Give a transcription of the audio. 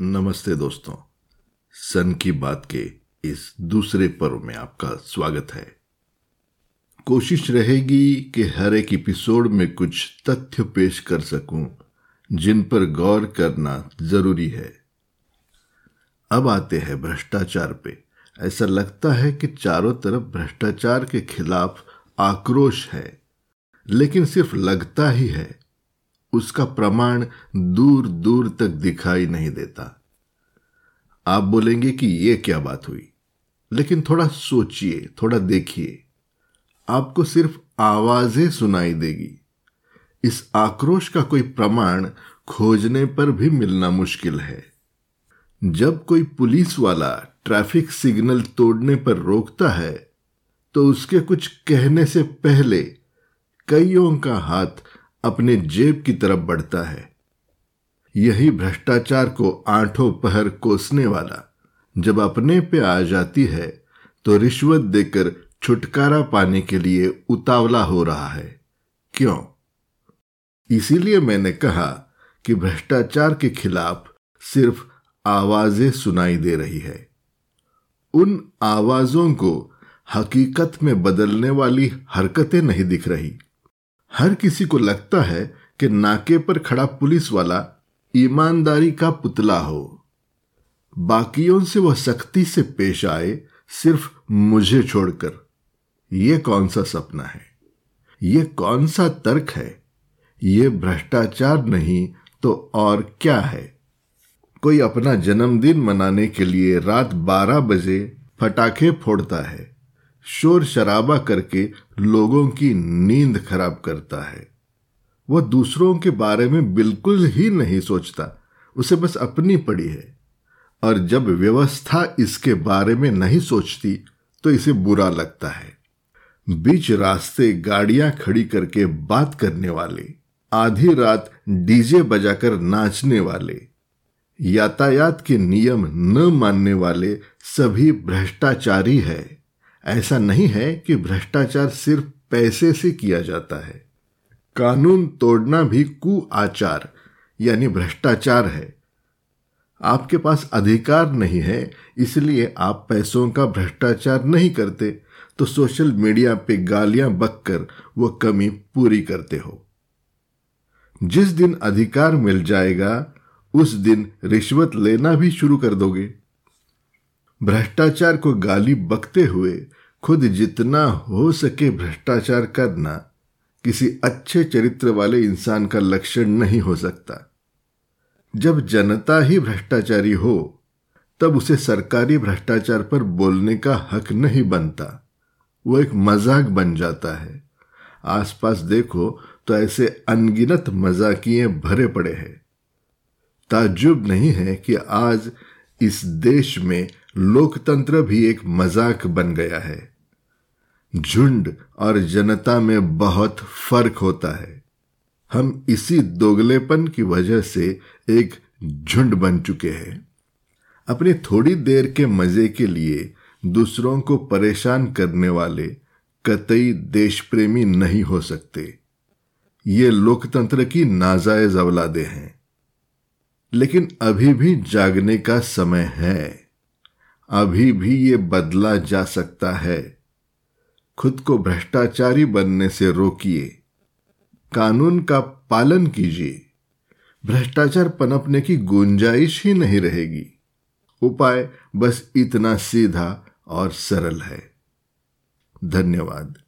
नमस्ते दोस्तों। सन की बात के इस दूसरे पर्व में आपका स्वागत है। कोशिश रहेगी कि हर एक एपिसोड में कुछ तथ्य पेश कर सकूँ, जिन पर गौर करना ज़रूरी है। अब आते हैं भ्रष्टाचार पे। ऐसा लगता है कि चारों तरफ़ भ्रष्टाचार के खिलाफ आक्रोश है, लेकिन सिर्फ़ लगता ही है। उसका प्रमाण दूर दूर तक दिखाई नहीं देता। आप बोलेंगे कि यह क्या बात हुई? लेकिन थोड़ा सोचिए, थोड़ा देखिए। आपको सिर्फ़ आवाज़ें सुनाई देगी। इस आक्रोश का कोई प्रमाण खोजने पर भी मिलना मुश्किल है। जब कोई पुलिस वाला ट्रैफ़िक सिग्नल तोड़ने पर रोकता है तो उसके कुछ कहने से पहले कईयों का हाथ अपने जेब की तरफ़ बढ़ता है। यही भ्रष्टाचार को आठों पहर कोसने वाला, जब अपने पे आ जाती है तो रिश्वत देकर छुटकारा पाने के लिए उतावला हो रहा है। क्यों? इसीलिए मैंने कहा कि भ्रष्टाचार के खिलाफ सिर्फ़ आवाज़ें सुनाई दे रही है। उन आवाजों को हकीकत में बदलने वाली हरकतें नहीं दिख रही। हर किसी को लगता है कि नाके पर खड़ा पुलिस वाला ईमानदारी का पुतला हो। बाकियों से वह सख्ती से पेश आए सिर्फ़ मुझे छोड़कर। यह कौन सा सपना है? यह कौन सा तर्क है? यह भ्रष्टाचार नहीं तो और क्या है? कोई अपना जन्मदिन मनाने के लिए रात 12 बजे फटाखे फोड़ता है। शोर शराबा करके लोगों की नींद खराब करता है। वह दूसरों के बारे में बिल्कुल ही नहीं सोचता। उसे बस अपनी पड़ी है। और जब व्यवस्था इसके बारे में नहीं सोचती तो इसे बुरा लगता है। बीच रास्ते गाड़ियाँ खड़ी करके बात करने वाले, आधी रात डीजे बजाकर नाचने वाले, यातायात के नियम न मानने वाले सभी भ्रष्टाचारी है। ऐसा नहीं है कि भ्रष्टाचार सिर्फ़ पैसे से किया जाता है। कानून तोड़ना भी कुआचार, यानी भ्रष्टाचार है। आपके पास अधिकार नहीं है, इसलिए आप पैसों का भ्रष्टाचार नहीं करते तो सोशल मीडिया पे गालियाँ बककर वो कमी पूरी करते हो। जिस दिन अधिकार मिल जाएगा, उस दिन रिश्वत लेना भी शुरू कर दोगे। भ्रष्टाचार को गाली बकते हुए खुद जितना हो सके भ्रष्टाचार करना किसी अच्छे चरित्र वाले इंसान का लक्षण नहीं हो सकता। जब जनता ही भ्रष्टाचारी हो, तब उसे सरकारी भ्रष्टाचार पर बोलने का हक नहीं बनता। वो एक मज़ाक बन जाता है। आसपास देखो तो ऐसे अनगिनत मजाकिए भरे पड़े हैं। ताजुब नहीं है कि आज इस देश में लोकतंत्र भी एक मज़ाक बन गया है। झुंड और जनता में बहुत फ़र्क होता है। हम इसी दोगलेपन की वजह से एक झुंड बन चुके हैं। अपनी थोड़ी देर के मज़े के लिए दूसरों को परेशान करने वाले कतई देश प्रेमी नहीं हो सकते। ये लोकतंत्र की नाजायज अवलादे हैं। लेकिन अभी भी जागने का समय है। अभी भी ये बदला जा सकता है। खुद को भ्रष्टाचारी बनने से रोकिए। कानून का पालन कीजिए। भ्रष्टाचार पनपने की गुंजाइश ही नहीं रहेगी। उपाय बस इतना सीधा और सरल है। धन्यवाद।